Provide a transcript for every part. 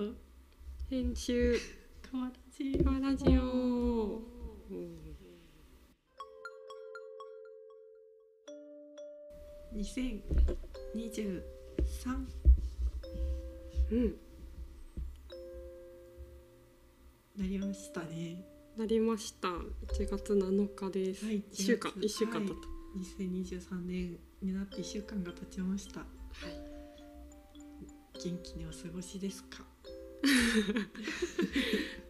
プ編集。かわらじカワラジオ、うん2023うん、なりましたね。なりました。1月7日です、はい。一週間。1月。一週間経った、2023年になって1週間が経ちました。はい。元気にお過ごしですか？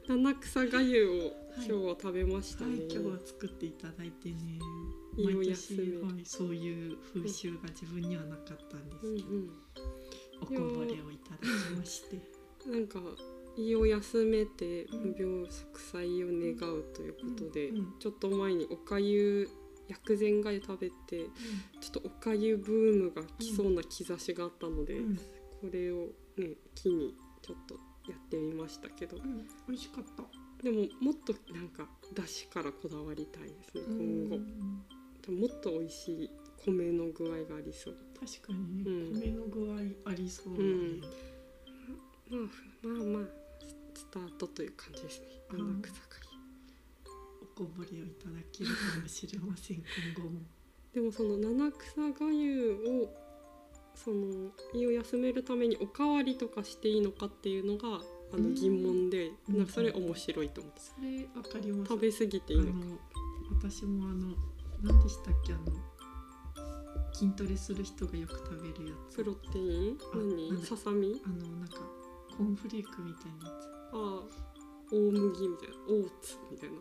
七草がゆをはい今日は食べましたね、はい今日は作っていただいてね。毎年、はい、そういう風習が自分にはなかったんですけど、うんおこぼれをいただきまして。うん、なんか胃を休めてうん無病息災を願うということで、うんうんちょっと前におかゆ薬膳がゆ食べてちょっとおかゆブームが来そうな兆しがあったので、うん。これをね機にちょっとやってみましたけど。うん、美味しかった。でももっとなんかだしからこだわりたいですね今後。うんもっと美味しい米の具合がありそう。確かにね、うん。米の具合ありそうだね、うん。まあまあまあスタートという感じですね。うん七草がおこぼれをいただけるかもしれません今後も。ゆでもその七草がゆをその胃を休めるためにおかわりとかしていいのかっていうのがあのうん。疑問で、うん。なんかそれ面白いと思って、それわかります。食べ過ぎていいのか。私もあの何でしたっけあの筋トレする人がよく食べるやつ。プロテイン？何？だささみ？あのなんかコーンフレークみたいなやつ。あ大麦みたいな。オーツみたいな。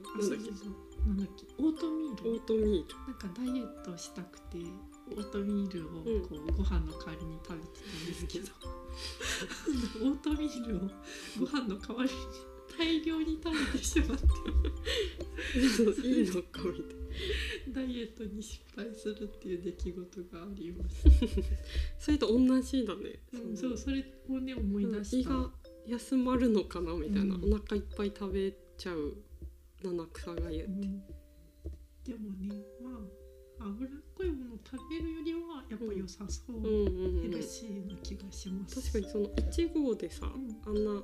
なんだっけ？オートミール？オートミール。なんかダイエットしたくてオートミールをうん。こう、ご飯の代わりに食べてたんですけど。オートミールをご飯の代わりに大量に食べてしまって いいのかみたいな。ダイエットに失敗するっていう出来事があります、それと同じだね、うん、そそううそれをね思い出胃した、が休まるのかなみたいな、うん。お腹いっぱい食べちゃう七草がゆって、うん。でもねまあ脂っこいものを食べるよりはやっぱ良さそう、ヘルシーな気がします。確かにその1合でさ、うん。あんな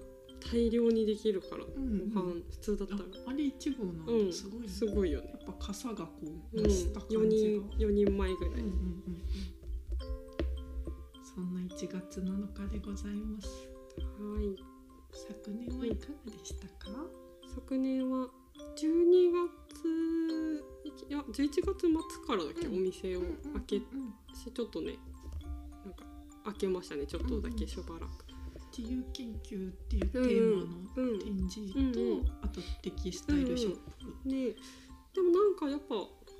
大量にできるから、んご飯普通だったら。ああれ1号なんだ、うんすごいね。すごいよね。やっぱ傘がこううん出した感じが、4人4人前ぐらい、そんな1月7日でございます。はい。昨年はいかがでしたか、昨年は12月いや11月末からだっけ、うん。お店を開けうんうんしちょっとねなんか開けましたねちょっとだけしばらく、自由研究っていうテーマのうんうん。展示と、うんうん。あとテキスタイルショップ、ね。でもなんかやっぱ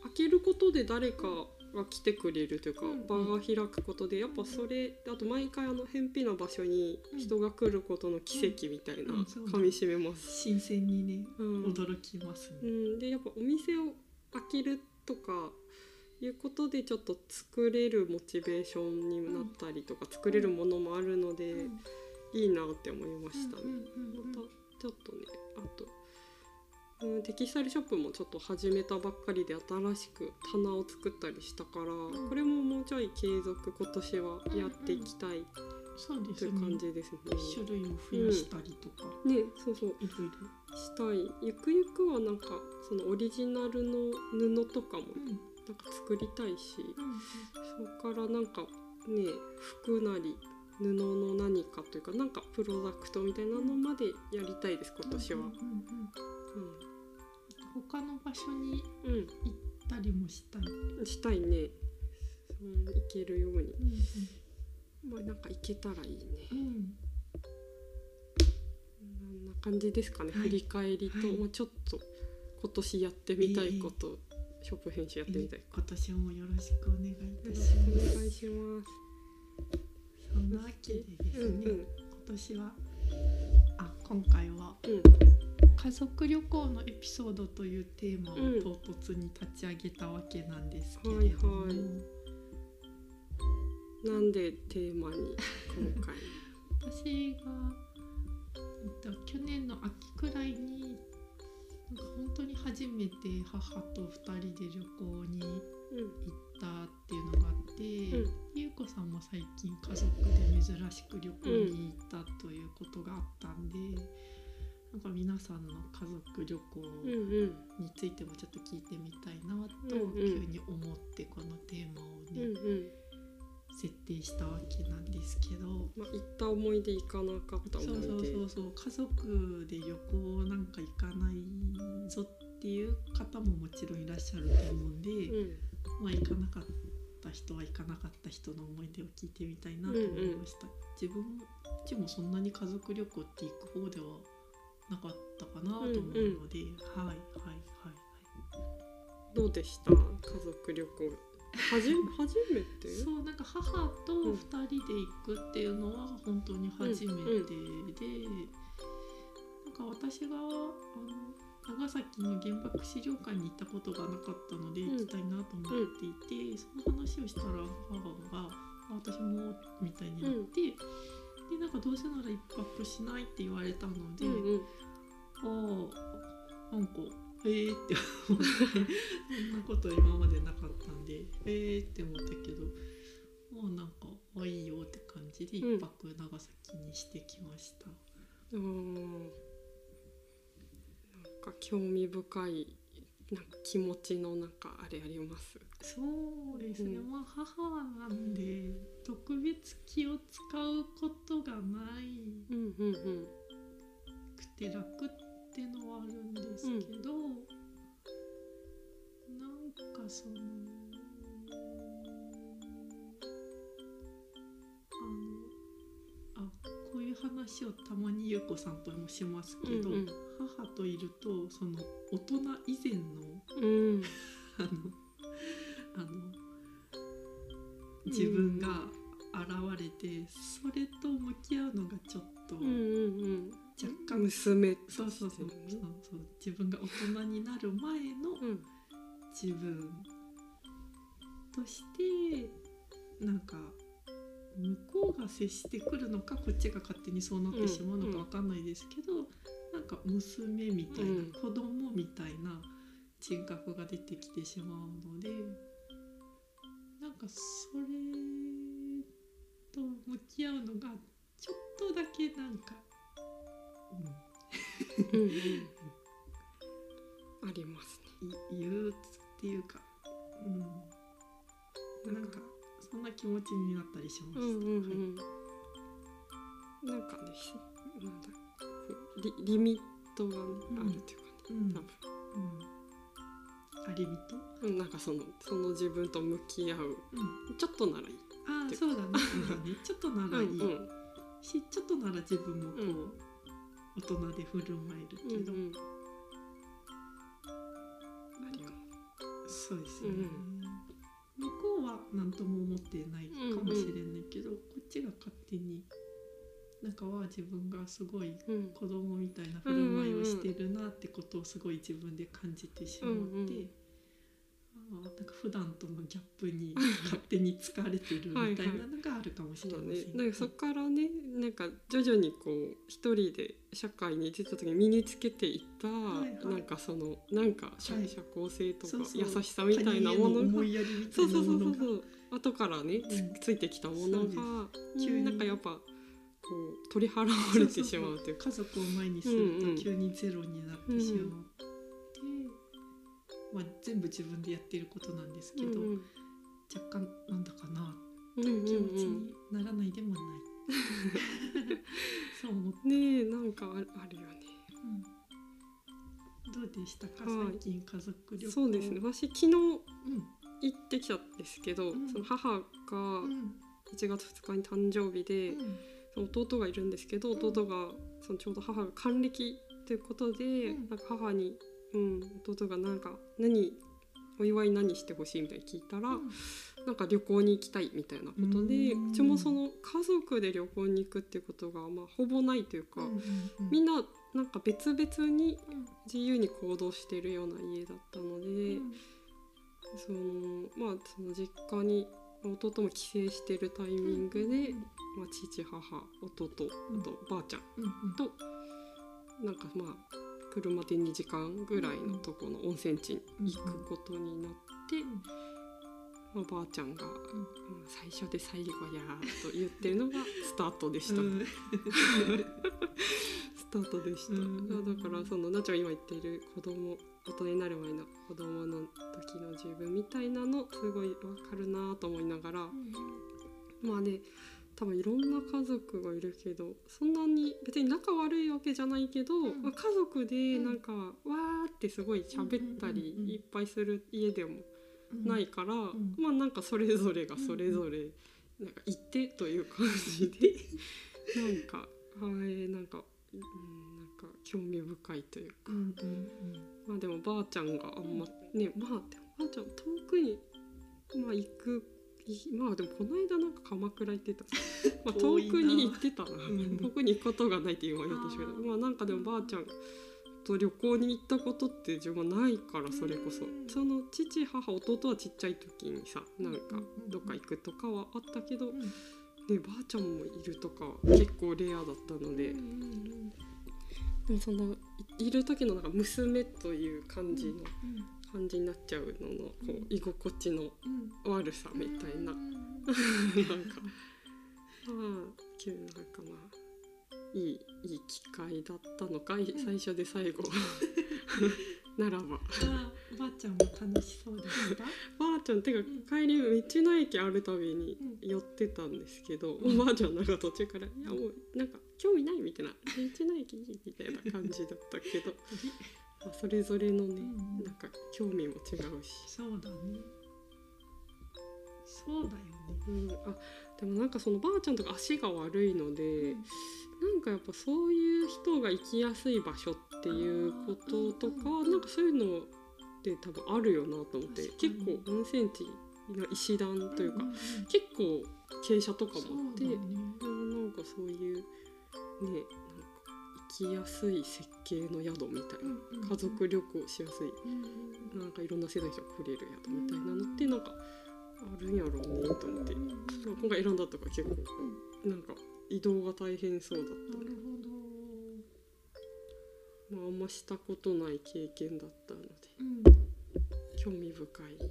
開けることで誰かが来てくれるというか、うん場が開くことでやっぱそれあと毎回あの偏僻な場所に人が来ることの奇跡みたいなうん。うんそうだ。噛みしめます。新鮮にねうん。驚きますね、うん、でやっぱお店を開けるとかいうことでちょっと作れるモチベーションになったりとか、作れるものもあるので、うん。いいなって思いましたね。またちょっとねあと、うん、テキスタイルショップもちょっと始めたばっかりで新しく棚を作ったりしたから、ん。これももうちょい継続今年はやっていきたいそうですという感ねじですね。種類を増やしたりとか、ねそうそう。いろいろ、したい。ゆくゆくはなんかそのオリジナルの布とかもうん。なんか作りたいし、うんそこからなんかね服なり布の何かというかなんかプロダクトみたいなのまでやりたいです今年は。うんうんうん他の場所にうん、うん行ったりもしたい、したいね。うん、行けるように。まあなんか行けたらいいね。うん。こんな感じですかね。はい。振り返りと、はい。まあちょっと今年やってみたいこと、ショップ編集やってみたい。今年もよろしくお願いいよたろします。お願い。します。そんなわけでですね、うんうん。今年はあ今回はうん。家族旅行のエピソードというテーマをうん。唐突に立ち上げたわけなんですけれども、はいはいなんでテーマに今回？私が、えっと、去年の秋くらいになんか本当に初めて母と2人で旅行にうん行ったっていうのがあって、うん。ゆうこさんも最近家族で珍しく旅行に行ったということがあったんで、なんか皆さんの家族旅行についてもちょっと聞いてみたいなと急に思ってこのテーマをうんね、うん設定したわけなんですけど。まあ行った思い出行かなかったそうそう思い出そうそう。家族で旅行なんか行かないぞっていう方ももちろんいらっしゃると思うんで、うん。まあ行かなかった人は行かなかった人の思い出を聞いてみたいなと思いました、自分うちもそんなに家族旅行って行く方ではなかったかなと思うので、はいはいはいはい。どうでした？家族旅行はじ初めて？そうなんか母と2人で行くっていうのは本当に初めてで、なんか私があの長崎の原爆資料館に行ったことがなかったのでうん。行きたいなと思っていて、その話をしたら母が「あ私も」みたいになって、でなんかどうせなら一泊しないって言われたので、うんうん。ああなんかええー、って思って。そんなこと今までなかったんでええー、って思ったけどもうなんかあいいよって感じでうん。一泊長崎にしてきました、うんなんか興味深いなんか気持ちのなんかあれあります？そうですね、うん。まあ母なんで特別気を使うことがない。うんうんうん。くて楽ってのはあるんですけど、なんかそのあのあこういう話をたまにゆうこさんともしますけど、うんうん。母といるとその大人以前のうん。あのあの自分が現れて、それと向き合うのがちょっとうんうんうん若干娘そうそうそう。そうそう。自分が大人になる前のうん。自分としてなんか向こうが接してくるのかこっちが勝手にそうなってしまうのかわかんないですけど、なんか娘みたいな、うん。子供みたいな人格が出てきてしまうのでなんかそれと向き合うのがちょっとだけなんか、うん、うんうんありますね。い憂鬱っていうか、うん、なんかそんな気持ちになったりしました。うんうんうん。なんかね。しなんだ。リリミットがあるっていうかね、うん。多分。うん、あリミット、うん。なんかそのその自分と向き合う。うん、ちょっとならいい。あーそうだね。そうだね。ちょっとならいい、うんうん。しちょっとなら自分もこう、うん大人で振る舞えるけど、うんうん。なんかそうですね、うん向こうは何とも思ってないかもしれないけど、こっちが勝手になんかは自分がすごいうん。子供みたいな振る舞いをしてるなってことをすごい自分で感じてしまって、なんか普段とのギャップに勝手に疲れてるみたいなのがあるかもしれません。ね。なんかそこからね、なんか徐々にこう一人で社会に出た時に身につけていった、はいはい。なんかそのなんか社,、はい。社交性とかそうそう。優しさみたいなものがそそうそういうなものが。そう後からねつ,、うんついてきたものそうでが急に。なんかやっぱこう取り払われてしまうというか。家族を前にすると急にゼロになってしまって、まあ、全部自分でやってることなんですけど、うん若干なんだかなうんうん気持ちうんにならないでもない、そう思って、ねえなんかああるよね。どうでしたかはい。最近家族旅行。そうですね。私昨日うん。行ってきたんですけど、うん。その母がうん。1月2日に誕生日で、うん。その弟がいるんですけどうん。弟がそのちょうど母が還暦ということで、うん。なんか母に、うん、弟がなんか何お祝い何してほしいみたいに聞いたら、なんか旅行に行きたいみたいなことで、ううんちもその家族で旅行に行くっていうことがまあほぼないというか、うんうんうん。みんななんか別々にうん。自由に行動しているような家だったので、うん。そのまあその実家に弟も帰省してるタイミングで、まあ、父母弟あとばあちゃんうんうん。となんかまあ車で2時間ぐらいのとこの温泉地に行くことになって、まあ、ばあちゃんが、うん最初で最後や」と言ってるのがスタートでした。うん。スタートでした、うん。だからそのなちゃん今言ってる子供大人になる前の子供の時の自分みたいなのすごいわかるなと思いながら、まあね多分いろんな家族がいるけどそんなに別に仲悪いわけじゃないけど、ん。まあ家族でなんか、わーってすごい喋ったりうんうんうんうん。いっぱいする家でもうん。ないから、ん。まあなんかそれぞれがそれぞれなんか言ってという感じでなんかはいなんか、うん、なんか興味深いというか。うんうんまあでもばあちゃんがあんまねまあばあちゃん遠くにまあ行くいまあでもこの間なんか鎌倉行ってた。まあ遠くに行ってたな、ん。遠くに行くことがないって言われたしまあなんかでもばあちゃんと旅行に行ったことって自分はないからそれこそ。うん。その父母弟はちっちゃい時にさなんかうんどっか行くとかはあったけど、うん。ね、ばあちゃんもいるとかは結構レアだったので、うんでもそのいいる時のなんか娘という感じの、うん感じになっちゃうののこう居心地のうん。悪さみたいな、うん。なんか。まあ急なんかまあいいいい機会だったのか、い最初で最後。ならば。あばあちゃんも楽しそうでした？ばあちゃんてかん帰り道の駅あるたびにうん。寄ってたんですけど、うん。おばあちゃんなんか途中から「いやもうなんか興味ない」みたいな「道の駅いい」みたいな感じだったけど、まあ、それぞれのね、うんなんか興味も違うし。そうだね。そうだよね。うん、あでもなんかそのばあちゃんとか足が悪いので、なんかやっぱそういう人が行きやすい場所っていうこととか、うんなんかそういうのって多分あるよなと思って結構温泉地の石段というか、んんん結構傾斜とかもあって、だね。うんなんかそういうねきやすい設計の宿みたいな、家族旅行しやすいなんかいろんな世代の人が来れる宿みたいなのってなんかあるんやろうねと思って。今回選んだとか結構なんか移動が大変そうだっなるほど。た、まあ、あんましたことない経験だったのでうん。興味深い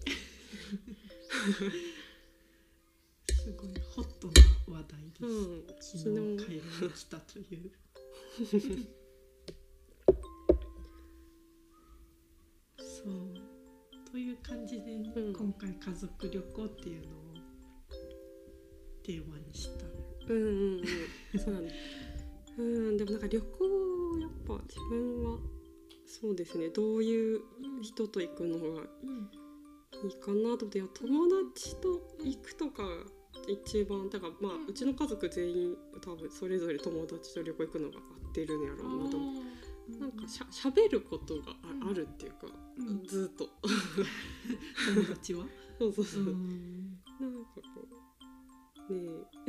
すごいホットな話題です。うん昨日帰りに来たという。そう。という感じでね、うん今回家族旅行っていうのをテーマにした。うんうんうん。そうなんだ。うんでもなんか旅行やっぱ自分はそうですね。どういう人と行くのがうんいいかなと思って。いや友達と行くとかが一番だからまあうちの家族全員多分それぞれ友達と旅行行くのが合ってるんやろうなと思って。なんかしゃべることがあ,、るっていうか、うん。ずっと。友達は？そうそうそう。う、ん。なんかこう ねえ。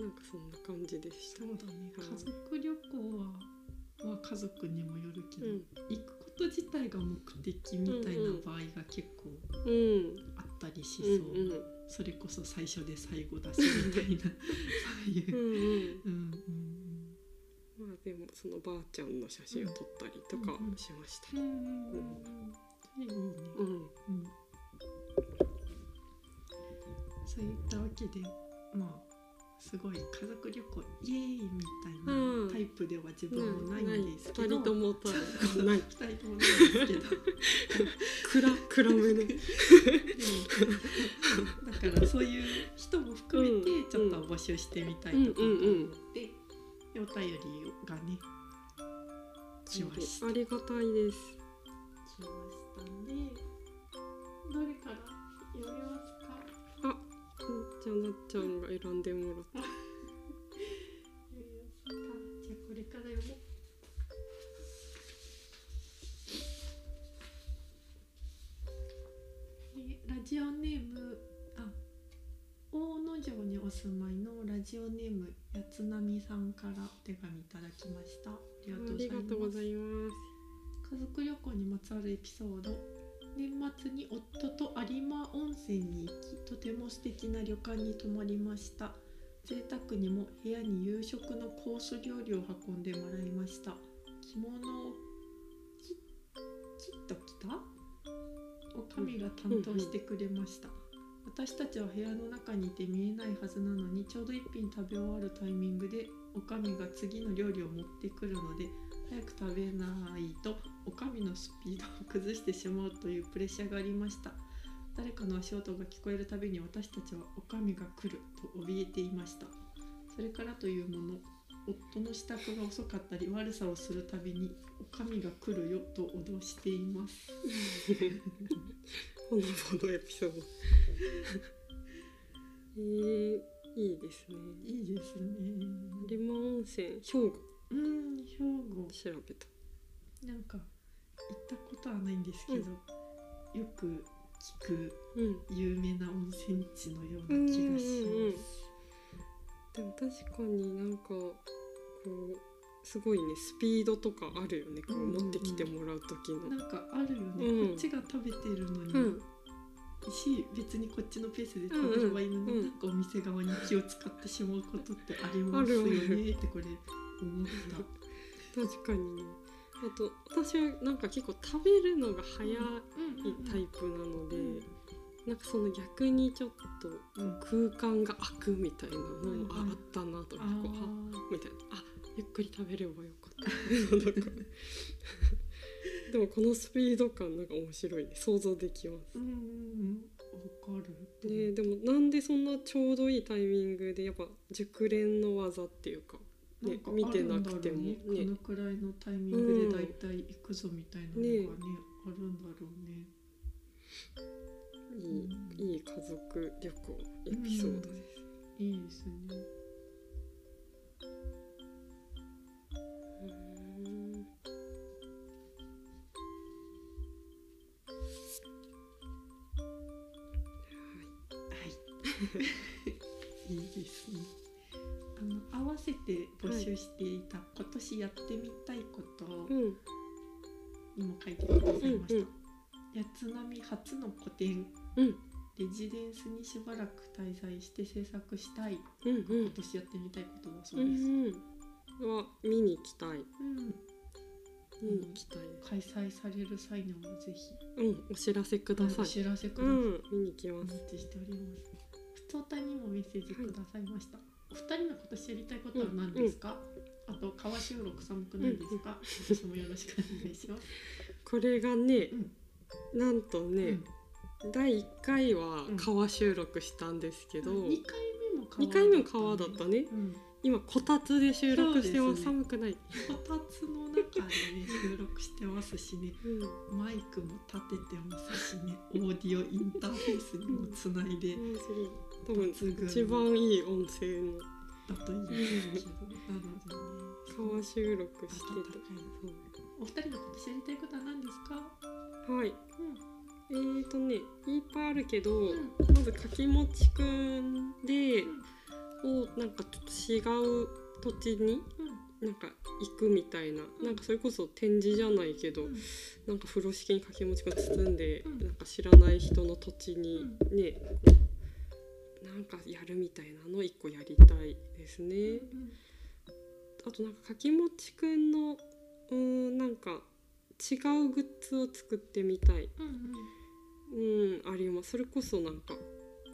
なんかそんな感じでした。そうだね。はい。家族旅行はは家族にもよるけど、うん。行くこと自体が目的みたいな場合が結構うん。あったりしう。そう。んうんそれこそ最初で最後だしみたいなそういう。う。んうん。うんうんまあでもそのばあちゃんの写真を撮ったりとかうんうんしました。ねうんうんうん。うん。それいいね。うん。うんそういったわけでまあすごい家族旅行イエーイみたいうん。なタイプでは自分もないんですけ二ど、人とも多分ない。二人ともないんですけど。暗暗めで。だ 募集してみたいとか。思って、でお便りがね来ました。ありがたいです。来ましたんでどれから読みますか？あじゃあなっちゃんが選んでもらって読みますか。じゃあこれから読もう。えーラジオネームあ大野城にお住まいのラジオネームやつなみさんからお手紙いただきました。ありがとうごございます。家族旅行にまつわるエピソード。年末に夫と有馬温泉に行きとても素敵な旅館に泊まりました。贅沢にも部屋に夕食のコース料理を運んでもらいました。着物をききっと着た？おかみが担当してくれました、私たちは部屋の中にいて見えないはずなのにちょうど一品食べ終わるタイミングでおかみが次の料理を持ってくるので早く食べないとおかみのスピードを崩してしまうというプレッシャーがありました。誰かの足音が聞こえるたびに私たちはおかみが来ると怯えていました。それからというもの夫の支度が遅かったり悪さをするたびにおかみが来るよと脅しています。ほのぼのエピソード。えー、いいですね。いいですね。有馬温泉兵庫。うん兵庫。調べたなんか行ったことはないんですけど、よく聞くうん。有名な温泉地のような気がします。でも確かになんかこうすごいねスピードとかあるよねこう持ってきてもらう時の。なんかあるよね、うん。こっちが食べてるのに、うん。し別にこっちのペースで食べればいいのに、うんうん。なんかお店側に気を使ってしまうことってありますよねってこれ思った。確かにね。あと私はなんか結構食べるのが早いうんタイプなので、うんなんかその逆にちょっとうん。空間が空くみたいなのもああったなとあ思ってこうーあみたいな。あゆっくり食べればよかった。でもこのスピード感なんか面白いね。想像できます。うんうんうん。わかる。ね、でもなんでそんなちょうどいいタイミングでやっぱ熟練の技っていうか、ねか見てなくてもね。このくらいのタイミングでだいたい行くぞみたいなのがねねあるんだろうね。いい,、うん。いい家族旅行エピソードです。いいですね。い。いいですね。あの合わせて募集していた、今年やってみたいことうんにも書いてくださいました。うんうん八つ波初の個展うんレジデンスにしばらく滞在して制作したい。うんうん今年やってみたいことだそううです。んうんは見に行きたいうん見に行きたい開催される際にもぜひうんお知らせくださおい知らせください。うん見に行きおます待ちしております。普通歌にもメッセージくださいました。お二人の今年やりたいことは何ですか？あと川収録寒くないですか？今年もよろしくお願いします。これがねうん。なんとね、第1回はうん川収録したんですけど、二回目も川2回目も川だったね。うん。今こたつで収録してま寒くない、こたつの中でね収録してますしね、うん。マイクも立ててますしね、オーディオインターフェースにもつないで。うん、多分一番いい音声のだといいですけど、川収録して暖かいお二人の今年やりたいことは何ですか？はいえーとねいっぱいあるけど、まずかきもちくんで、をなんかちょっと違う土地になんか行くみたいな、なんかそれこそ展示じゃないけど、なんか風呂敷にかきもちくん包んで、なんか知らない人の土地にね、なんかやるみたいなの一個やりたいですね。うんあとなんかかきもちくんのうーんなんか違うグッズを作ってみたい。うんうんうんあります。それこそなんか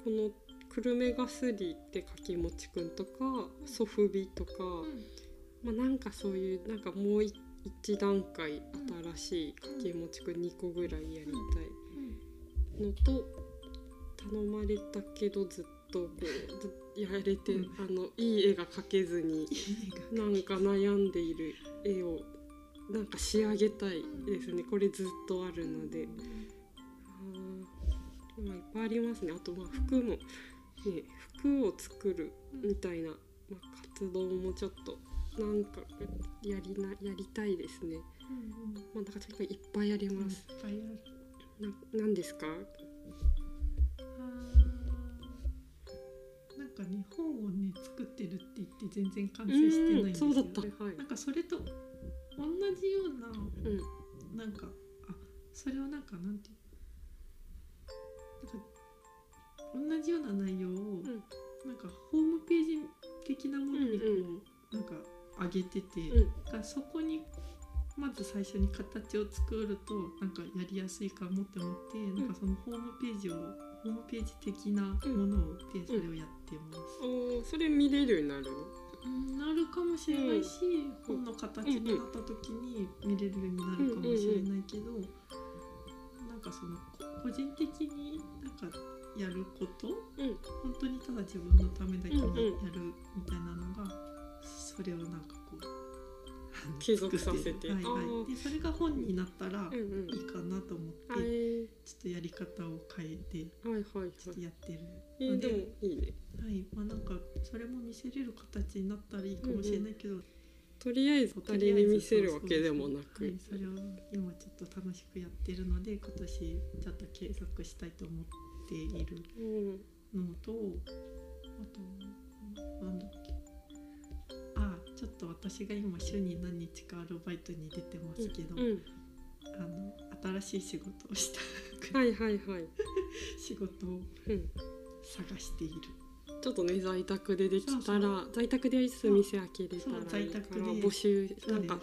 この久留米がすりってかきもちくんとかソフビとか、まあなんかそういうなんかもう一一段階新しいかきもちくん2個ぐらいやりたいのと頼まれたけどずっとこうずやれて、うん。あのいい絵が描けずになんか悩んでいる絵をなんか仕上げたいですね。これずっとあるので。まあいっぱいありますね。あとまあ服もね服を作るみたいな、まあ、活動もちょっとなんかやりなやりたいですね。まあだからとにかくいっぱいあります、ぱいある。ななんですか？かね本をね作ってるって言って全然完成してないんですようんそうだった。はい。なんかそれと同じようなうん。なんかあそれをなんかなんていうなんか同じような内容を、ん。なんかホームページ的なものにこう、うん。なんか上げてて、うん。だからそこにまず最初に形を作るとなんかやりやすいかもって思って、なんかそのホームページをホームページ的なものでそれをやってます。おーそれ見れるようになるの？うんなるかもしれないし、本の形になった時に見れるようになるかもしれないけど、なんかそのこ個人的になんかやること、うん。本当にただ自分のためだけにやるみたいなのが、それをなんかこう継続させて。はいはい、でそれが本になったらうんうん。いいかなと思って、あえちょっとやり方を変えてー、はいはいはい。ちょっとやってる。えー、でもいいね。はい。まあなんかそれも見せれる形になったらいいかもしれないけど、とりあえず誰に見せるわけでもなく。はい、それを今ちょっと楽しくやってるので今年ちょっと継続したいと思っているうん。のとあとなんだっけあちょっと私が今週に何日かアルバイトに出てますけど、うん。あの新しい仕事をしたくはいはいはい、仕事をうん、探している。ちょっとね在宅でできたら在宅でやりつつ店開けれたらいい在宅で。から募集なんか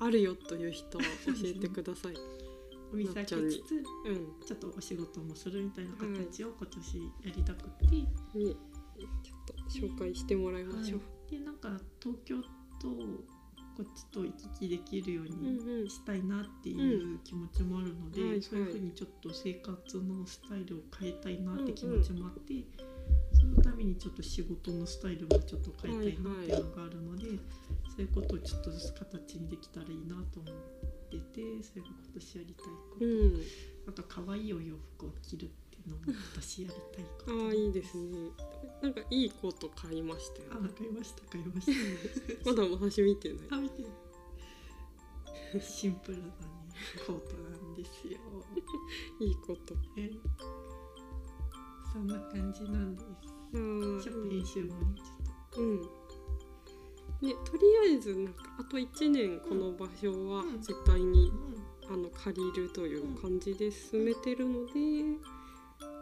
あるよという人は教えてください。お店開けつつうん、ちょっとお仕事もするみたいな形を今年やりたくて、にちょっと紹介してもらいましょう。でなんか東京とこっちと行き来できるよううんうん。にしたいなっていう気持ちもあるので、はいはい。そういうふうにちょっと生活のスタイルを変えたいなって気持ちもあって、そのためにちょっと仕事のスタイルもちょっと変えたいなっていうのがあるので、そういうことをちょっとずつ形にできたらいいなと思っててそれが今年やりたいこと、うん、あと可愛いお洋服を着るっていうのも今年やりたいこと。ああいいですね。なんかいいコート買いましたよ、あ買いました買いました。まだ私見てない。あ見てシンプルなね。コートなんですよ。いいコート。えそんな感じなんです。ちょっと編集もねちょっうん。ね、とりあえずなんかあと1年この場所はうん。絶対に、とあの借りるという感じで進めてるので、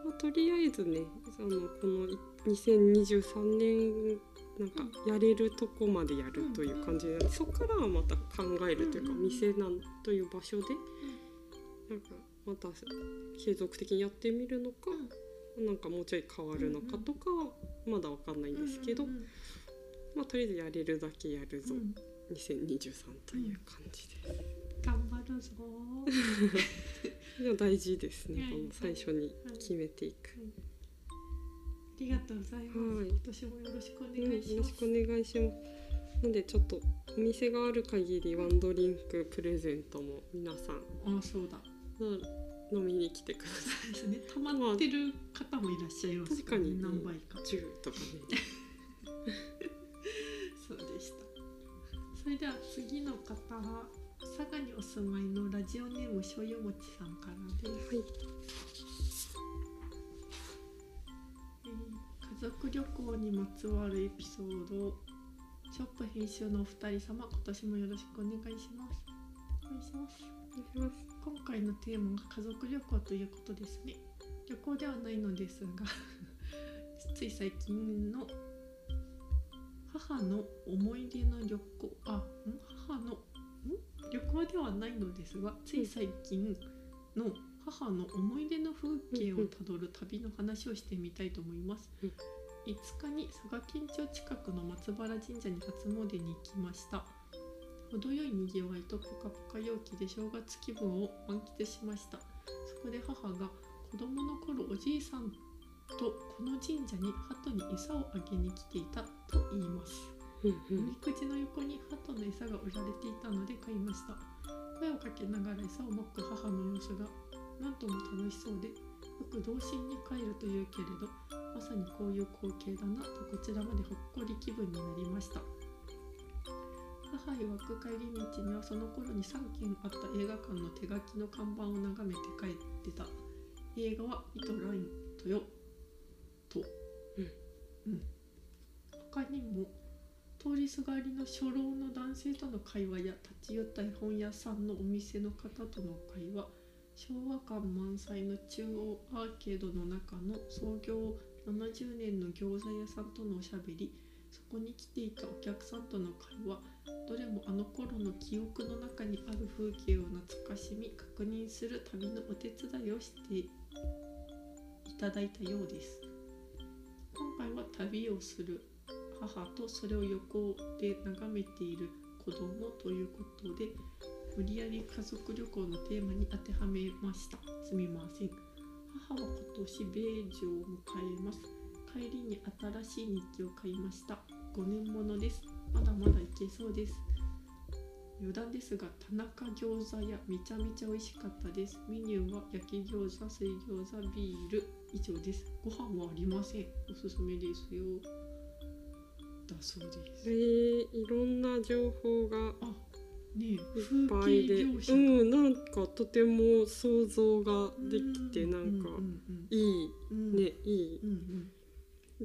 まあ、とりあえずねあのこのい2023年なんかやれるとこまでやるという感じで、そこからはまた考えるというか、うん店なんという場所でなんかまた継続的にやってみるのか、なんかもうちょい変わるのかとかはまだわかんないんですけど、まあ、とりあえずやれるだけやるぞ、うん。2023という感じです。頑張るぞ。大事ですね、最初に決めていく。ありがとうございます、はい。今年もよろしくおうん願いします、よろしくお願いします。なんでちょっとお店がある限りワンドリンクプレゼントも皆さんあそうだ。うん飲みに来てくださそうですね。溜まってる方もいらっしゃいます確かにね何倍か。い。10とかね。そうでした。それでは次の方。は佐賀にお住まいのラジオネームしょうゆもちさんからです。はい。えー家族旅行にまつわるエピソードショップ編集のお二人様今年もよろしくお願いします。お願いします。お願いします。今回のテーマが家族旅行ということですね旅行ではないのですがつい最近の母の思い出の旅行あん？母の旅行ではないのですがつい最近の母の思い出の風景をたどる旅の話をしてみたいと思います、うん。5日に佐賀県庁近くの松原神社に初詣に行きました。程よいにぎわいとポカポカ陽気で正月気分を満喫しました。そこで母が子供の頃おじいさんとこの神社に鳩に餌をあげに来ていたと言いますうんおみくじの横に鳩の餌が売られていたので買いました声をかけながら餌をまく母の様子がなんとも楽しそうでよく童心に帰るというけれどまさにこういう光景だなとこちらまでほっこり気分になりました。母曰く帰り道にはその頃に3軒あった映画館の手書きの看板を眺めて帰ってた。映画は「イトラインとよ」と、うん。他にも通りすがりの初老の男性との会話や立ち寄った絵本屋さんのお店の方との会話昭和感満載の中央アーケードの中の創業70年の餃子屋さんとのおしゃべり。そこに来ていたお客さんとの会話どれもあの頃の記憶の中にある風景を懐かしみ確認する旅のお手伝いをしていただいたようです。今回は旅をする。母とそれを横で眺めている子供ということで無理やり家族旅行のテーマに当てはめました。すみません。母は今年米寿を迎えます。帰りに新しい日記を買いました。5年ものです。まだまだいけそうです。余談ですが田中餃子屋めちゃめちゃ美味しかったです。メニューは焼き餃子水餃子ビール。以上です。ご飯はありません。おすすめですよ。だそうです。えー、いろんな情報がいっ風ぱいでうんなんかとても想像ができてなんかうんいいねいい。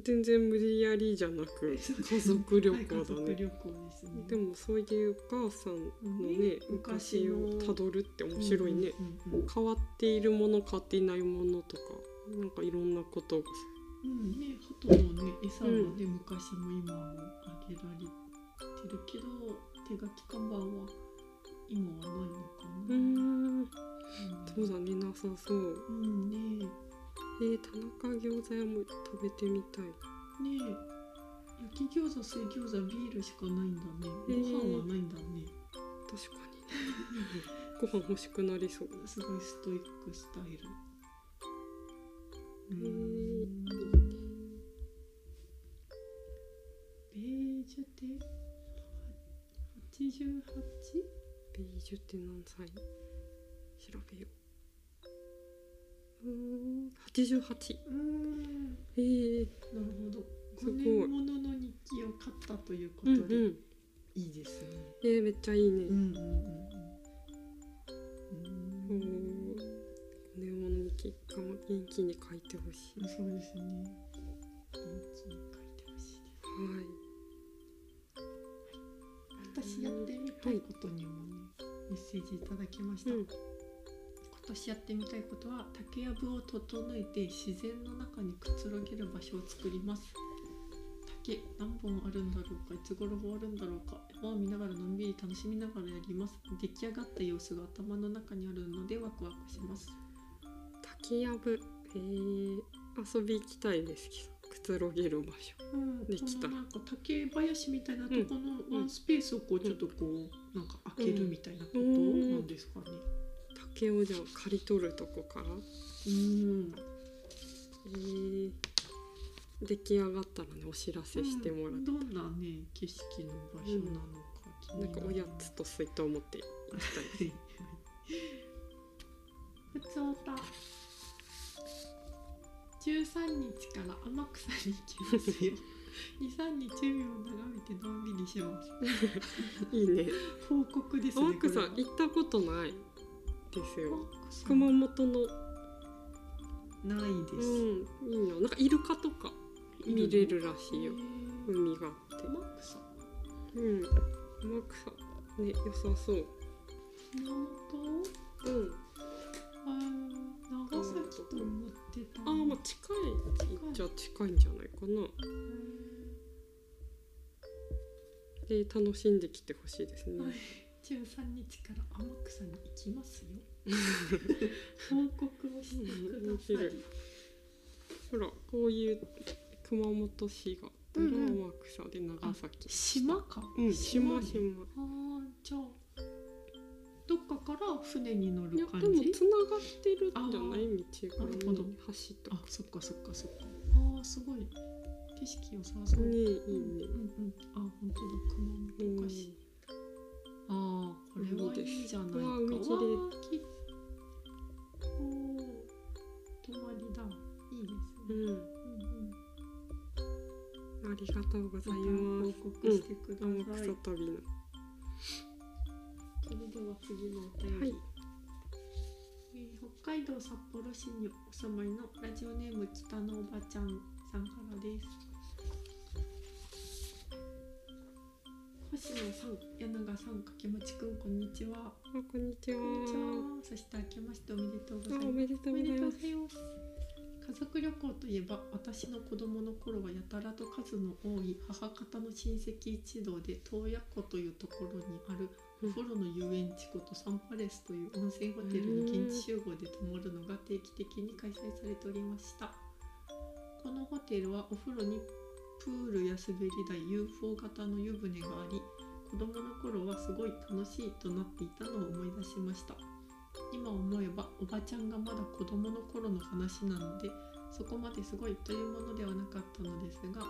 全然無理やりじゃなく 家族旅行だね。旅行ですね。でもそういうお母さんのねね昔をたどるって面白いね。変わっているもの変わっていないものとかなんかいろんなことがうん。ね、鳩のね餌はね、昔も今もあげられてるけど手書き看板は今はないのかうな。ん。そうだねなさそう。うんね。えー、田中餃子屋も食べてみたい。ね焼き餃子水餃子ビールしかないんだね。ご飯はないんだね。確かに。ご飯欲しくなりそう。すごいストイックスタイル。うへんで八十八？ベージュって何歳？調べよううーん88うん。えー、なるほど。5すごい年ものの日記を買ったということで、うんうんいいですね。えー、めっちゃいいね、うんうんうんうん。おーねものにきが元気に書いてほしい。うん、そうですね。たい。ことにもね、メッセージいただきました。うん。今年やってみたいことは竹やぶを整えて自然の中にくつろげる場所を作ります。竹何本あるんだろうかいつ頃終わるんだろうか山を見ながらのんびり楽しみながらやります。出来上がった様子が頭の中にあるのでワクワクします。竹やぶ、えー、遊び行きたいですけど、くつろげる場所。うん、できた。なんか竹林みたいなとこのワンスペースをこうちょっとこうなんか開けるみたいなことなんですかね。竹をじゃあ刈り取るとこから、うん、えー、出来上がったらねお知らせしてもらって、どんなね景色の場所なのか気にななんるかおやつと水筒を持って行きたい。13日から天草に行きますよ 23日海を眺めてのんびりします いいね。報告ですね青草行ったことないですよ。熊本の、ないです、うん、いいな。なんかイルカとか見れるらしいよ海があって。天草うん。天草ね良さそう。熊本うん。あー長崎と思ってたああまあ近いっちゃ近いんじゃないかな。で楽しんできてほしいですね。はい13日から天草に行きますよ 報告をしてください、ほらこういう熊本市が天草で長崎。島かうん島に島。あーじゃあどっかから船に乗る感じ？でもつながってるんじゃないあ道がなるほど。ね橋とあか。そっかそっかそっか。あーすごい。景色良さそう、ねいいね。うんうん。あ本当だ。熊うん本かし、ああこれはいいじゃないか。うわきおー泊まりだ。いいですね、うん。うんうん。ありがとうございまます。た報告してください、天草旅の。それでは次のお便り、はい。えー北海道札幌市にお住まいのラジオネーム北のおばちゃんさんからです。星野さん柳川さん掛持くんこんにちは。あこんにちは。こんにちは。そして明けましておめでとうございます。おめでとうございます。家族旅行といえば私の子供の頃はやたらと数の多い母方の親戚一同で洞爺湖というところにあるお風呂の遊園地湖とサンパレスという温泉ホテルに現地集合で泊まるのが定期的に開催されておりました。このホテルはお風呂にプールや滑り台 UFO 型の湯船があり子供の頃はすごい楽しいとなっていたのを思い出しました。今思えばおばちゃんがまだ子供の頃の話なのでそこまですごいというものではなかったのですが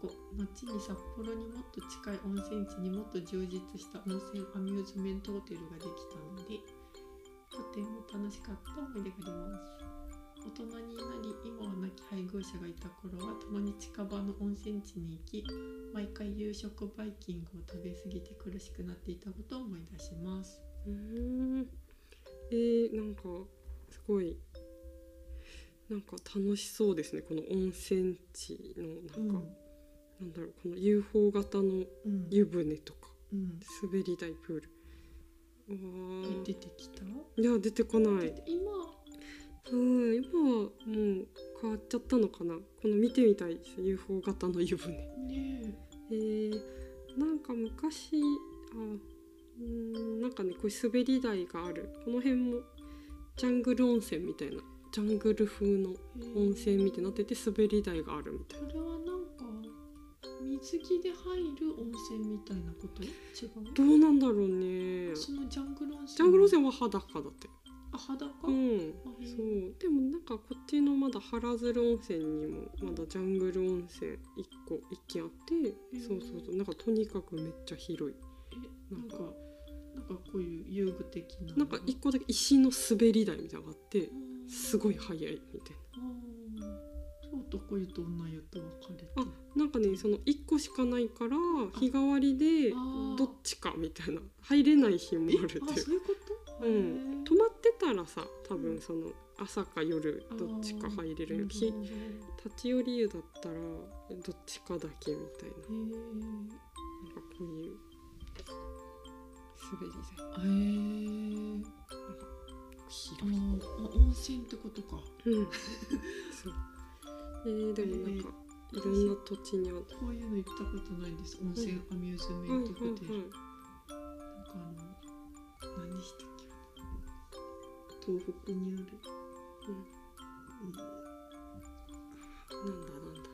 かっこ後に札幌にもっと近い温泉地にもっと充実した温泉アミューズメントホテルができたのでとても楽しかった思い出があります。大人になり今は亡き配偶者がいた頃はたまに近場の温泉地に行き毎回夕食バイキングを食べ過ぎて苦しくなっていたことを思い出します。うーん。えー、なんかすごいなんか楽しそうですねこの温泉地のなん。か、なんだろうこの UFO 型のうん。湯船とかうん。滑り台プール。出てきた？ーいや出てこない。今？うん今はもう変わっちゃったのかな。この見てみたいです UFO 型の湯船。ねえ。ー、なんか昔あうーんなんかねこういう滑り台がある。この辺もジャングル温泉みたいなジャングル風のえ温泉みたいになってて滑り台があるみたいな水着で入る温泉みたいなこと？違う？などうなんだろうね。そのジャングル温泉？ジャングル温泉は裸だって。あ裸、うん。そう。でもなんかこっちのまだ原鶴温泉にもまだジャングル温泉1個1軒あってうんそうそうそう。なんかとにかくめっちゃ広い。えなんか。なんかこういう遊具的ななんか1個だけ石の滑り台みたいなのがあってうん。すごい速いみたいあー男湯と女湯と分かれて。なあなんかねその1個しかないから日替わりでどっちかみたいな入れない日もあるっていう。あそういうこと？うん、泊まってたらさ多分その朝か夜どっちか入れる。よ日立ち寄り湯だったらどっちかだけみたいな。なんかこういう滑り台へえなんかあ広い。ーあ温泉ってことか。うん、そうえー、でもなんかいろんな土地にある。こういうの行ったことないです。温泉アミューズメはいントホテル、はいなんかあの何でしたっけ？東北にある、うん。なんだなんだ。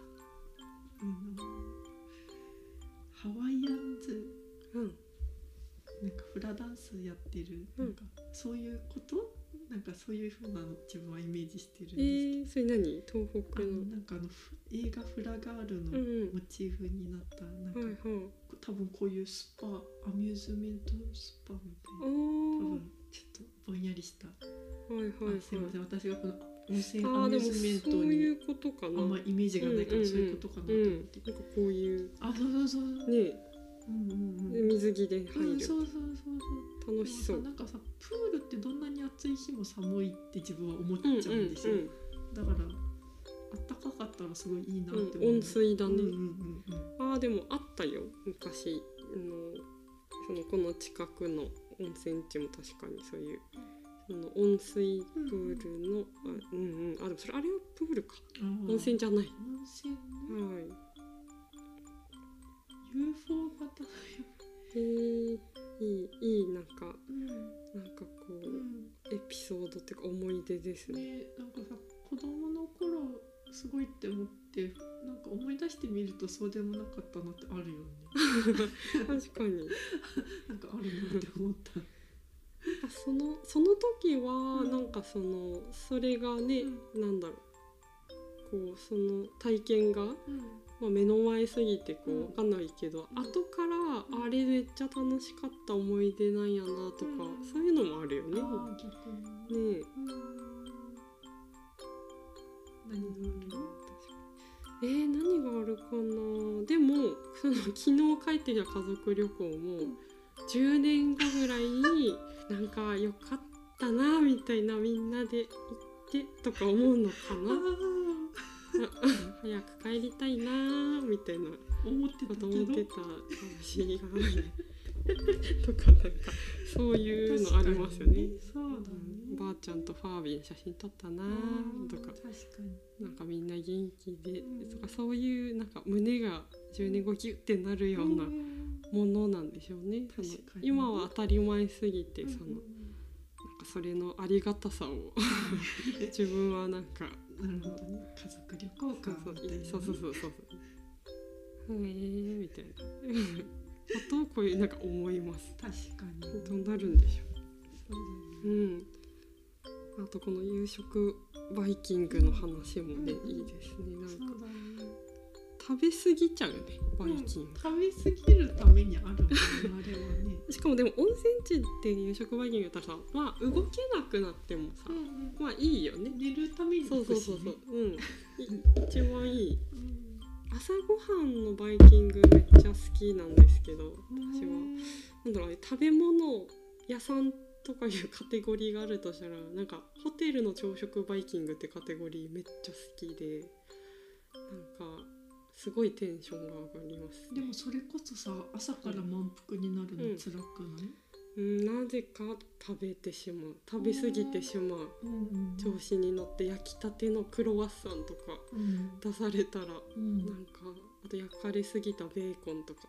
うん。ハワイアンズ。うん。なんかフラダンスやってる、うんなん。かそういうこと？なんかそういうふうなの自分はイメージしてるんですけど、えー、それ何？東北あのの。なんかあのふ映画「フラガール」のうんうんモチーフになった、なんか、はいはい。多分こういうスパアミューズメントスパみたいあな。多ー。分ちょっとぼんやりした、はいはいはい。あすいません。私がこの温泉あアミューズメントそういにうことかな。あんまイメージがないからそういうことかなとうんうん。思って、なんかこういう。あそうそうそうね。うんうんでうん。水着でうん入る。そうそうそうそう楽しそう。なんかさプールってどんなに暑い日も寒いって自分は思っちゃうんですよ、うんだからあったかかったらすごいいいなってう。ん、思う、温水だね。うんうんうんうん。ああでもあったよ。昔あのそのこの近くの温泉地も確かにそういうその温水プールの、あうんうん。あでもそれあれはプールか。温泉じゃない。温泉ね。はい。UFO 型だよえー、いいいいなんかうん。なんかこううエピソードっていうか思い出ですんね。ねなんかさ子供の頃すごいって思ってなんか思い出してみるとそうでもなかったなってあるよね。確かに。なんかあるなって思った。あそのその時はうん。なんかそのそれがね、うなんだろう。こうその体験がうんまあ、目の前すぎてこうん。うわかんないけど、うん。後からうんあれめっちゃ楽しかった思い出なんやなとか、うん。そういうのもあるよね。ねうん。何がある？えー、何があるかな？でもその 昨日帰ってきた家族旅行もん。10年後ぐらいになんか良かったなみたいなみんなで行ってとか思うのかあな？早く帰りたいなみたいなー思ってた。けど思ってたかもしれない。とかなんかそういうのありますよね。そうだね。うんばあちゃんとファービーの写真撮ったなうんとか。確かに。なんかみんな元気でうんとかそういうなんか胸が10年後ギュッてなるようなものなんでしょうね。その確かに今は当たり前すぎてうんそのなんかそれのありがたさを。自分はなんかなるほどね。家族旅行かそうそうそうそうそう。へえみたいな。ことをこういうなんか思います。確かに。どうなるんでしょそうううん。あとこの夕食バイキングの話もねうんいいですね。なんか。そうだね食べ過ぎちゃうねバイキング、食べ過ぎるためにあるもんねあれはね。しかもでも温泉地で夕食バイキングやったらさまあ動けなくなってもさ、まあいいよね。寝るためにそうそうそうそう。うん。い一番いい。うん。朝ごはんのバイキングめっちゃ好きなんですけど私は。なんだろうね食べ物屋さんとかいうカテゴリーがあるとしたらなんかホテルの朝食バイキングってカテゴリーめっちゃ好きでなんかすごいテンションが上がります。でもそれこそさ朝から満腹になるのうん。辛くない、うんなぜか食べてしまう。食べ過ぎてしまう。うん調子に乗って焼きたてのクロワッサンとかうん。出されたらうん。なんかあと焼かれすぎたベーコンとか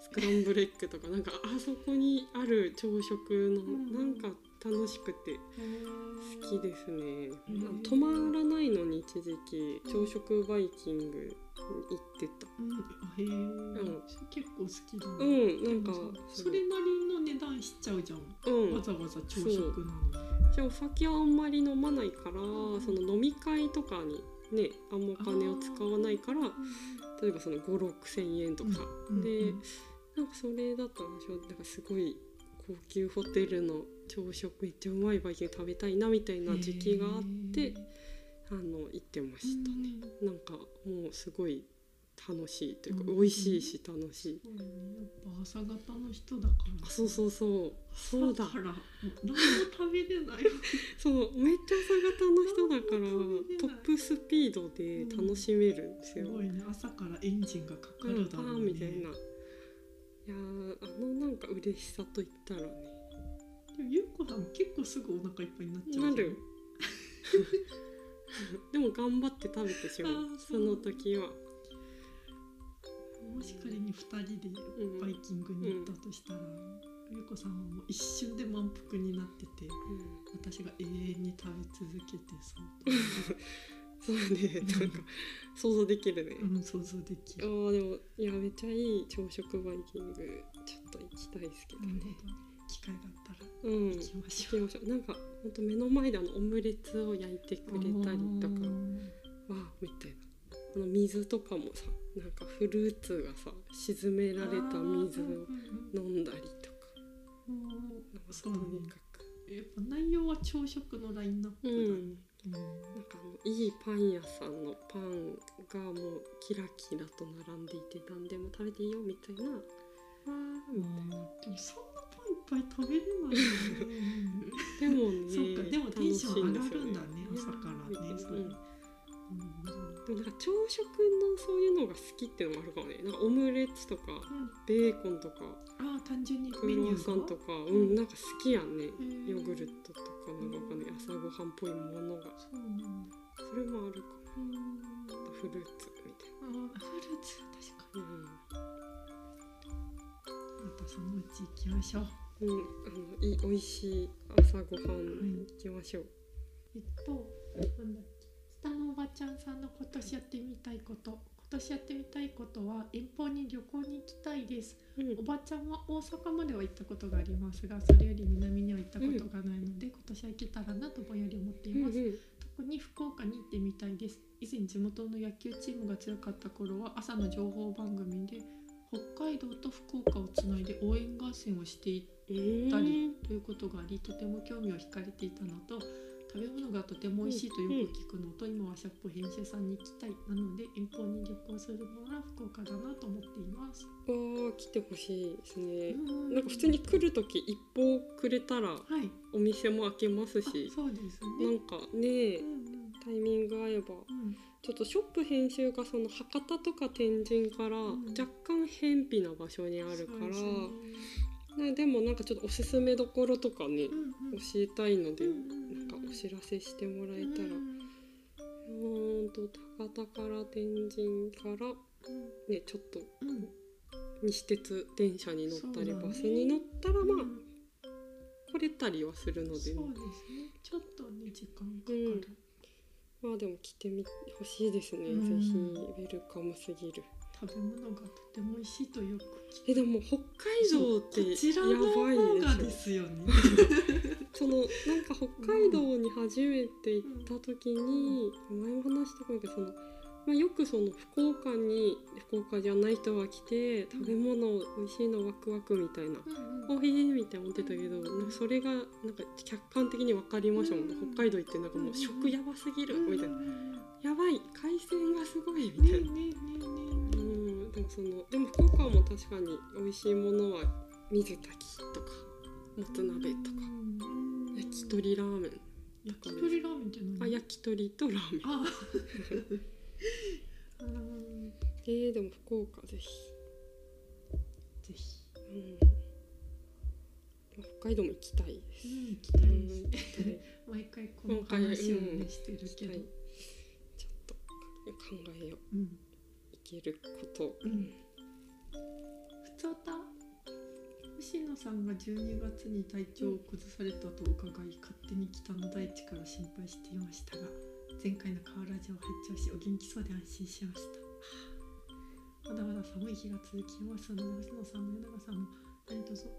スクランブルエッグとかなんかあそこにある朝食のん。なんか楽しくて好きですね、止まらないのに一時期朝食バイキング行ってた。うん。あへえ、ん。それ結構好きだなうんなんかそれなりの値段しちゃうじゃん、うん。わざわざ朝食なのじゃあお酒はあんまり飲まないから、その飲み会とかにねあんまお金を使わないから例えばその5 6千円とか、うん。で、うん。なんかそれだったらしょなんかすごい高級ホテルの朝食めっちゃうまいバイキング食べたいなみたいな時期があってあの行ってましたね、なんかもうすごい楽しいというか、うん。美味しいし楽しい、そうだねやっぱ朝方の人だから。あそうそうそう。そうだ。朝から。何も食べれない。そうめっちゃ朝方の人だからトップスピードで楽しめるんですよ、すごいね。朝からエンジンがかかうんるだろうね、パーンみたいな。いやーあのなんか嬉しさといったらねゆうこさん結構すぐお腹いっぱいになっちゃうなる でも頑張って食べてしまう。その時は。もし仮に2人でうんバイキングに行ったとしたら、ゆうこさんはもう一瞬で満腹になってて私が永遠に食べ続けてそう。そうね。なんか想像できるね、うん想像できある、ーでもいやめっちゃいい朝食バイキングちょっと行きたいですけどね機会があったらうん。行きましょう。行きましょう。なんかほんと目の前であのオムレツを焼いてくれたりとかわあみたいな。あの水とかもさなんかフルーツがさ沈められた水を飲んだりとか。なんかそうとにかく。やっぱ内容は朝食のラインナップだね、うん。うんなんかあのいいパン屋さんのパンがもうキラキラと並んでいて何でも食べていいよみたいな。わーみたいな。でもそぱい食べれないよね。でもねそうかでもテンション上がるんだね楽しい。朝からね。うん。うん。でもなんか朝食のそういうのが好きっていうのもあるかもね。なんかオムレツとかベーコンとかああ単純にメニューがサンとか。うん。なんか好きやんねー。ヨーグルトとかなんかわかんない。朝ごはんっぽいものが。そうなんだ。それもあるかも。フルーツみたいあーフルーツ確かなにまたそのうち行きましょううん、いい美味しい朝ごはん行きましょう、えっとなんだっけ北のおばちゃんさんの今年やってみたいこと今年やってみたいことは遠方に旅行に行きたいです。うん。おばちゃんは大阪までは行ったことがありますがそれより南には行ったことがないので、今年は行けたらなとぼんやり思っています、うん特に福岡に行ってみたいです。以前地元の野球チームが強かった頃は朝の情報番組で北海道と福岡をつないで応援合戦をしていうんたりということがありとても興味を惹かれていたのと食べ物がとても美味しいとよく聞くのと今はシャープ編集さんに行きたいなので遠方に旅行するのは福岡だなと思っています。わあ来てほしいですね、うん。なんか普通に来る時一報くれたらはい。お店も開けますあしそうですね。なんかねうんうん。タイミング合えばうん。ちょっとショップ編集がその博多とか天神からん。若干偏僻な場所にあるから、ねあでもなんかちょっとおすすめどころとかね、うんうん。教えたいので、なんかお知らせしてもらえたら、ううんと高田から天神からねちょっとうん。西鉄電車に乗ったり、バスに乗ったらまあうん。来れたりはするので、そうですね。ちょっとね時間かかうん。る、まあでも来てみほしいですね、うん。ぜひウェルカムすぎる食べ物がとても美味しいとよく聞く。えでも北海道ってやばいですよね。そのなんか北海道に初めて行った時に、前も話したかもけどその、まあ、よくその福岡に福岡じゃない人が来て食べ物美味しいのワクワクみたいなうんうん。おへえみたいな思ってたけどなんかそれがなんか客観的に分かりましたもんね。うん北海道行ってなんかもう食やばすぎるみたいなうんうん。やばい海鮮がすごいみたいな。ねねねねうん、でもそのでも福岡も確かに美味しいものは水炊きとかもつ鍋とか。うん。焼き鳥ラーメン。焼き鳥ラーメン？って何あ焼き鳥とラーメン。あ。う んえー、でも福岡ぜひ、ぜひ。うん、北海道も行きたいです、うん行きたいうん。です毎回この話をねしてるけど。ちょっと考えよう。うん。行けること。うん。ふつおた。星野さんが12月に体調を崩されたと伺い勝手に北の大地から心配していましたが前回の河原ジオを拝聴しお元気そうで安心しました。まだまだ寒い日が続きますので星野さんも柳川さんも何卒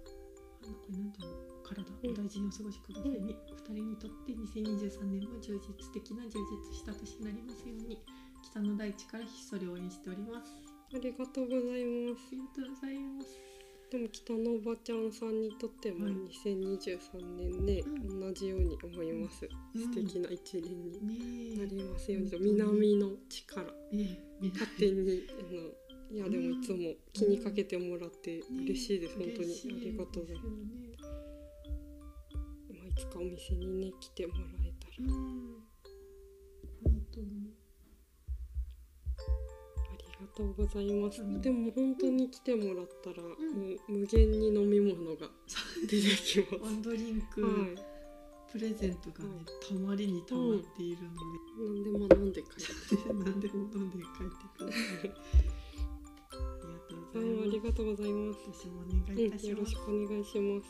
あのこれなんていうの体お大事にお過ごしくださいね、お二人にとって2023年も充実的な充実した年になりますように北の大地からひっそり応援しております。ありがとうございます。ありがとうございます。でも北のおばちゃんさんにとってもはい2023年ね、うん。同じように思います、うん。素敵な一年にねなりますように、本当に。南の力。えねえ。勝手にあのいやでもいつも気にかけてもらって嬉しいです、本当に。ありがとうございます、まあ、いつかお店にね来てもらえたうん。ら本当にがとうございます、うん。でも本当に来てもらったら、ん。もう無限に飲み物が出てきます、ワンドリンク、はいプレゼントがねたまりにたまっているの何でも飲んで帰って。で、何でも飲んで帰ってください。あはい、ありりがとうございます。私もお願いいたうん、よろします、しくお願いします。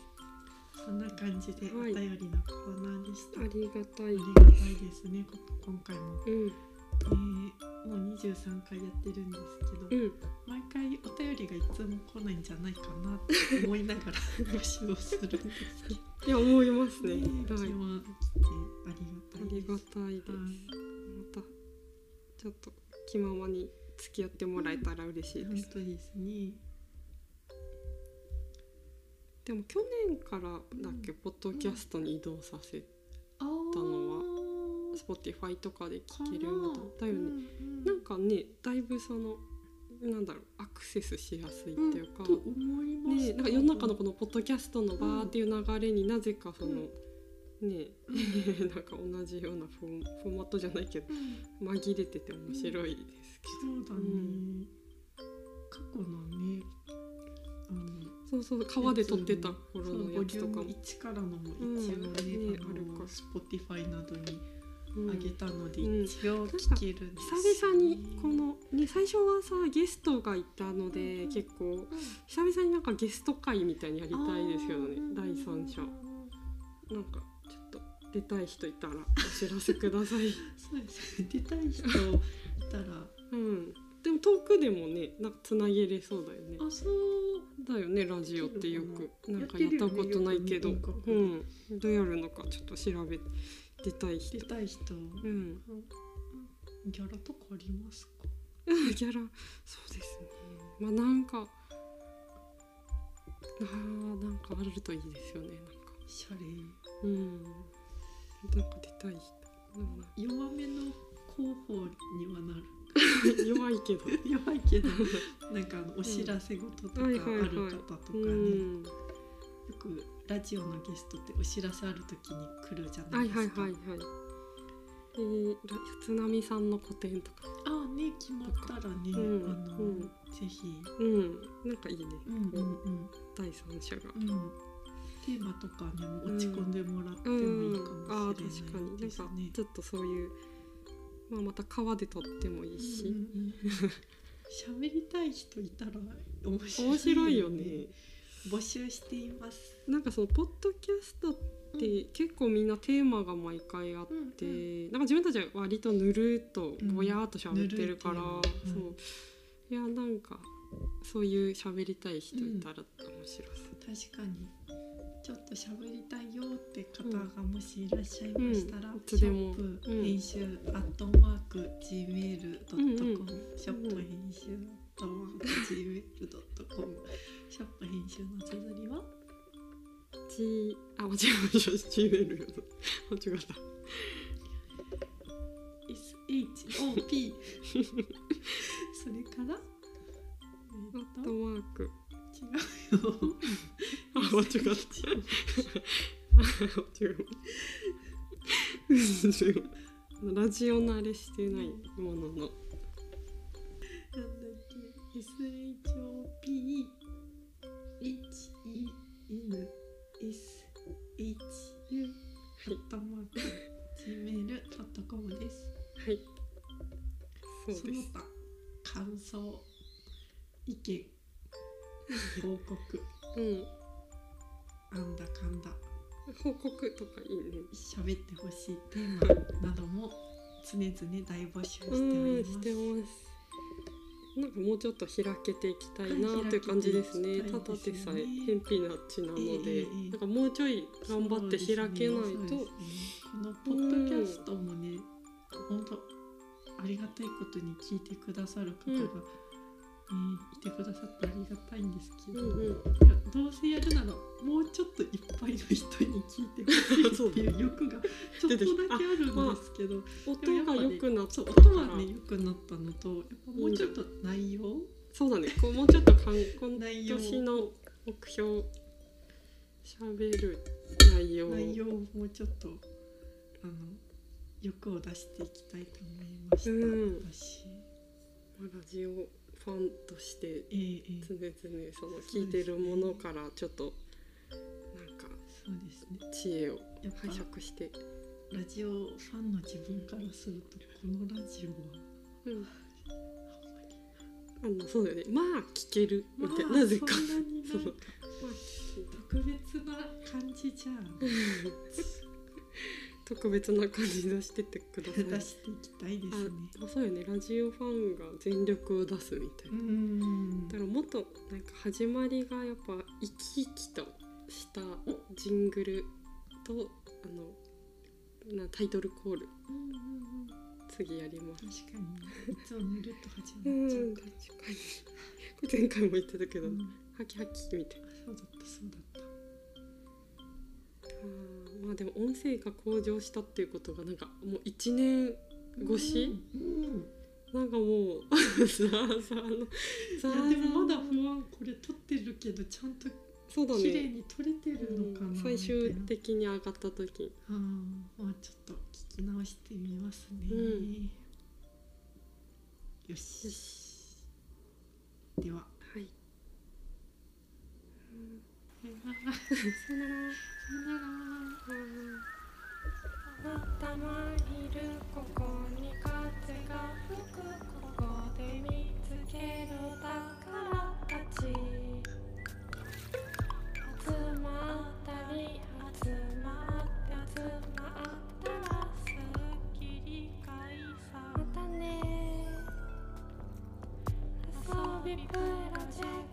そんな感じでおはい。便りのコーナーでした、ありがたいあり。がたいですね。こ今回も、うん、えーもう23回やってるんですけど、うん、毎回お便りがいつも来ないんじゃないかなって思いながら 募集をするんですけど いや、思いますね。ねはい、気は来てありありがたいです。がたいです。はいまた、ちょっと気ままに付き合ってもらえたら嬉しいです。本当ですね。でも去年からだっけ、ポッドキャストに移動させ、たのは？Spotify とかで聞けるようになったよね。うんうん。なんかね、だいぶその、なんだろう、アクセスしやすいっていうか。と思います。ね、なんか世の中のこのポッドキャストのバーっていう流れになぜかその、ね なんか同じようなフォーマットじゃないけどうん。紛れてて面白いですけそうだね。うん過去のね、あのど、そうそう川で撮ってた頃のやつとかも、1からのもうん一応ね、ねああるかの Spotify などにうん上げたので、うん一応聞けるんです久々にこの、ね、最初はさゲストがいたので、うん結構うん。久々になんかゲスト会みたいにやりたいですけどね。第三者。なんかちょっと出たい人いたらお知らせください。そうですね。出たい人いたら。うん、でも遠くでもねなんかつなげれそうだよね。あそう。だよねラジオってよく。やなんかやったことないけど、うん、どうやるのかちょっと調べて出たい人。出たい人、うん。ギャラとかありますか？ギャラ。そうですね。まあなんかあーなんかあるといいですよねなんか。シャレうん。なんか出たい人。うん弱めの広報にはなる。弱いけど。弱いけど。なんかあのお知らせ事とかある方とかね、うんよくラジオのゲストってお知らせある時に来るじゃなはいいですか、はいはいはいえー、ら津波さんの個展とか。ああね決まったらね、うんあの、うんぜひ、うんなんかいいね、うんうんうん。第三者が。うん、テーマとかにも持ち込んでもらってもいいかああもしれ確かにないですなんかね。ちょっとそういう、まあ、また川で撮ってもいいし、うんうんうん。喋りたい人いたら面白い面白いよね募集しています。なんかそのポッドキャストって結構みんなテーマが毎回あっうんて、うん。なんか自分たちは割とぬるっとぼやーっと喋ってるから、うんそう。いやなんかそういう喋りたい人いたら面白そう。確かに。ちょっと喋りたいよって方がもしいらっしゃいましたら、うん。いシつでも。ョップうん。編集アットマーク gmail.com、うんうんショップ編集アットマーク gmail.com ショップ編集の綴りは？G あ間違えました G メール間違った。SHOP それから？アットえっとマーク。違うよ。あ間違った。違うラジオ慣れしてないものの。なんだっけ？SHOP HENSHU アットマーク gmail.com ですはいそうその他感想意見報告うんなんだかんだ報告とかいいね喋ってほしいテーマなども常々大募集しております。してますなんかもうちょっと開けていきたいなはいという感じですね。ただでさえ偏僻な地なので、なんかもうちょい頑張って開けないと、このポッドキャストもね、本当ありがたいことに聞いてくださる方が、うんねいてくださってありがたいんですけど、うんうん、いやどうせやるならもうちょっといっぱいの人に聞いてほしいっていう欲がちょっとだけあるんですけど、音が良くなったから。音はね良くなったのとやっぱもうちょっと内容そうだね。こうもうちょっとかん今年の目標喋る内容。内容をもうちょっとあの欲を出していきたいと思いました、うん。私。まあラジオファンとして常々その聞いてるものからちょっとなんかそうですね。知恵を拝借して、ラジオファンの自分からするとこのラジオはうん、あのそうだよね。まあ聞けるみたいな、まあなぜか。そうなんか特別な感じじゃん 特別な感じ出してってください。出していきたいですね。あそうよね。ラジオファンが全力を出すみたいうな、ん。だからもっとなんか始まりがやっぱ生き生きとしたジングルとあのなタイトルコール。うんうんうん。次やります確かに。ねいつもぬるっと始うんまっちゃう確か、に。これ前回も言ってたけど、うん。ハキハキみたいな。そうだったそうだった。あーまあでも音声が向上したっていうことがなんかもう1年越し、うんうん。なんかもうさあさあのさあいやでもまだ不安これ撮ってるけどちゃんとそうだ綺麗ねに撮れてるのかな、最終みたい的に上がった時。なああちょっと聞き直してみますね、うん。よし。では。はい。さよならさよなら。さよなら。たまいるここに風が吹くここで見つける宝たち。集まったり集まって集まったらすっきり解散。またね。遊びプロジェク。